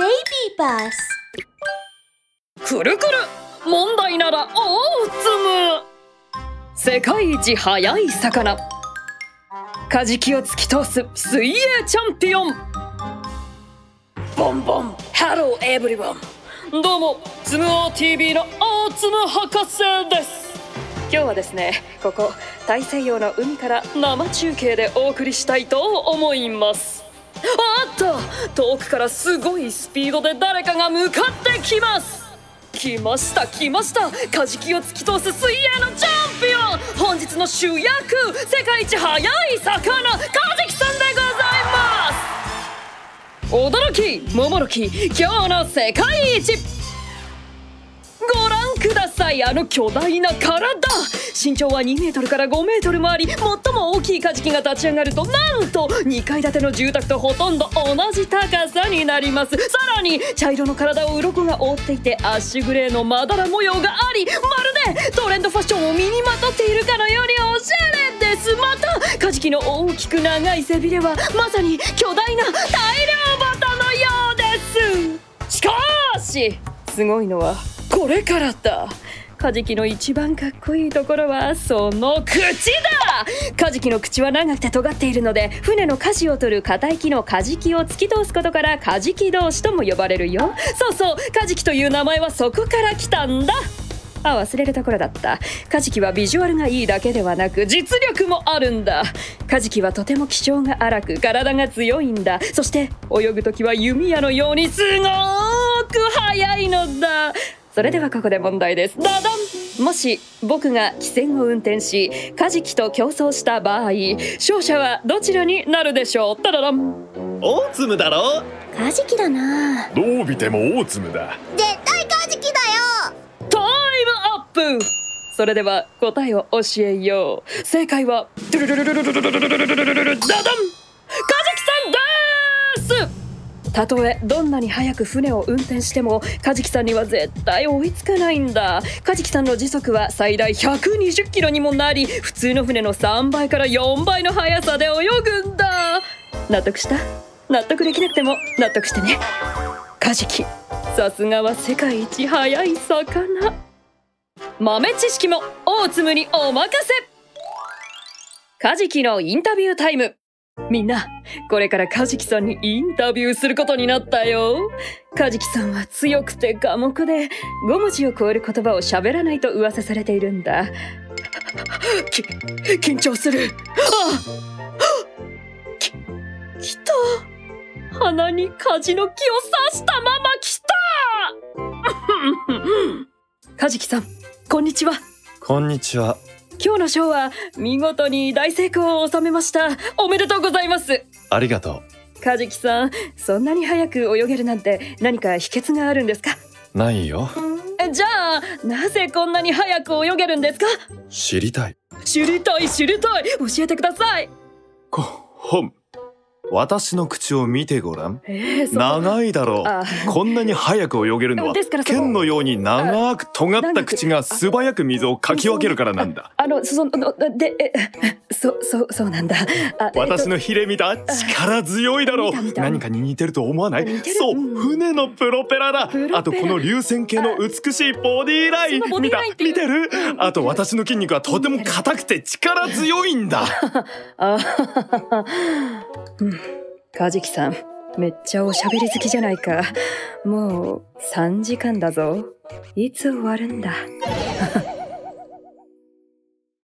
Baby Bus くるくる問題なら大粒世界一速い魚。カジキを突き通す水泳チャンピオン。ボンボン。ハローエブリワン。どうもつむお TV の大粒博士です。今日はですねここ大西洋の海から生中継でお送りしたいと思います。った遠くからすごいスピードで誰かが向かってきます。来ました来ました。カジキを突き通す水泳のチャンピオン。本日の主役世界一速い魚カジキさんでございます。驚き桃の木今日の世界一。覧くださいあの巨大な体。身長は2メートルから5メートルもあり最も大きいカジキが立ち上がるとなんと2階建ての住宅とほとんど同じ高さになります。さらに茶色の体を鱗が覆っていてアッシュグレーのまだら模様がありまるでトレンドファッションを身にまとっているかのようにおしゃれです。またカジキの大きく長い背びれはまさに巨大な大量バタのようです。しかしすごいのはこれからだ。カジキの一番かっこいいところはその口だ。カジキの口は長くて尖っているので船の舵を取る硬い木のカジキを突き通すことからカジキ同士とも呼ばれるよ。そうそうカジキという名前はそこから来たんだ。あ忘れるところだった。カジキはビジュアルがいいだけではなく実力もあるんだ。カジキはとても気性が荒く体が強いんだ。そして泳ぐ時は弓矢のようにすごーく速いのだ。それではここで問題です。ダダンもし僕が汽船を運転しカジキと競争した場合勝者はどちらになるでしょう？タララン。オーツムだろ？カジキだな。どう見てもオーツムだ。絶対カジキだよ。タイムアップ。それでは答えを教えよう。正解はダダンたとえどんなに早く船を運転してもカジキさんには絶対追いつかないんだ。カジキさんの時速は最大120キロにもなり普通の船の3倍から4倍の速さで泳ぐんだ。納得した？納得できなくても納得してね。カジキさすがは世界一速い魚。豆知識も大粒にお任せ。カジキのインタビュータイム。みんなこれからカジキさんにインタビューすることになったよ。カジキさんは強くて寡黙で5文字を超える言葉を喋らないと噂されているんだ。き緊張する。あききた鼻にカジの木を刺したまま来た。カジキさんこんにちは。こんにちは今日のショーは見事に大成功を収めました。おめでとうございます。ありがとカジキさんそんなに早く泳げるなんて何か秘訣があるんですか？うないよ。えじゃあなぜこんなに早く泳げるんですか？知りたい。知りたい知りたい。教えてください。こ本私の口を見てごらん。えー、そ長いだろあ。うこんなに早く泳げるのはですからその剣のように長く尖った口が素早く水をかき分けるからなんだ。あのそのでえそそそうなんだ。あ私ののヒレ見た。力強いだろう。何かに似てると思わない？そううん。船のプロペラだ。あとこの流線形の美しいボディライン見た。見てる？あと私の筋肉はとても硬くて力強いんだ。あうカジキさんめっちゃおしゃべり好きじゃないか。もう3時間だぞ。いつ終わるんだ？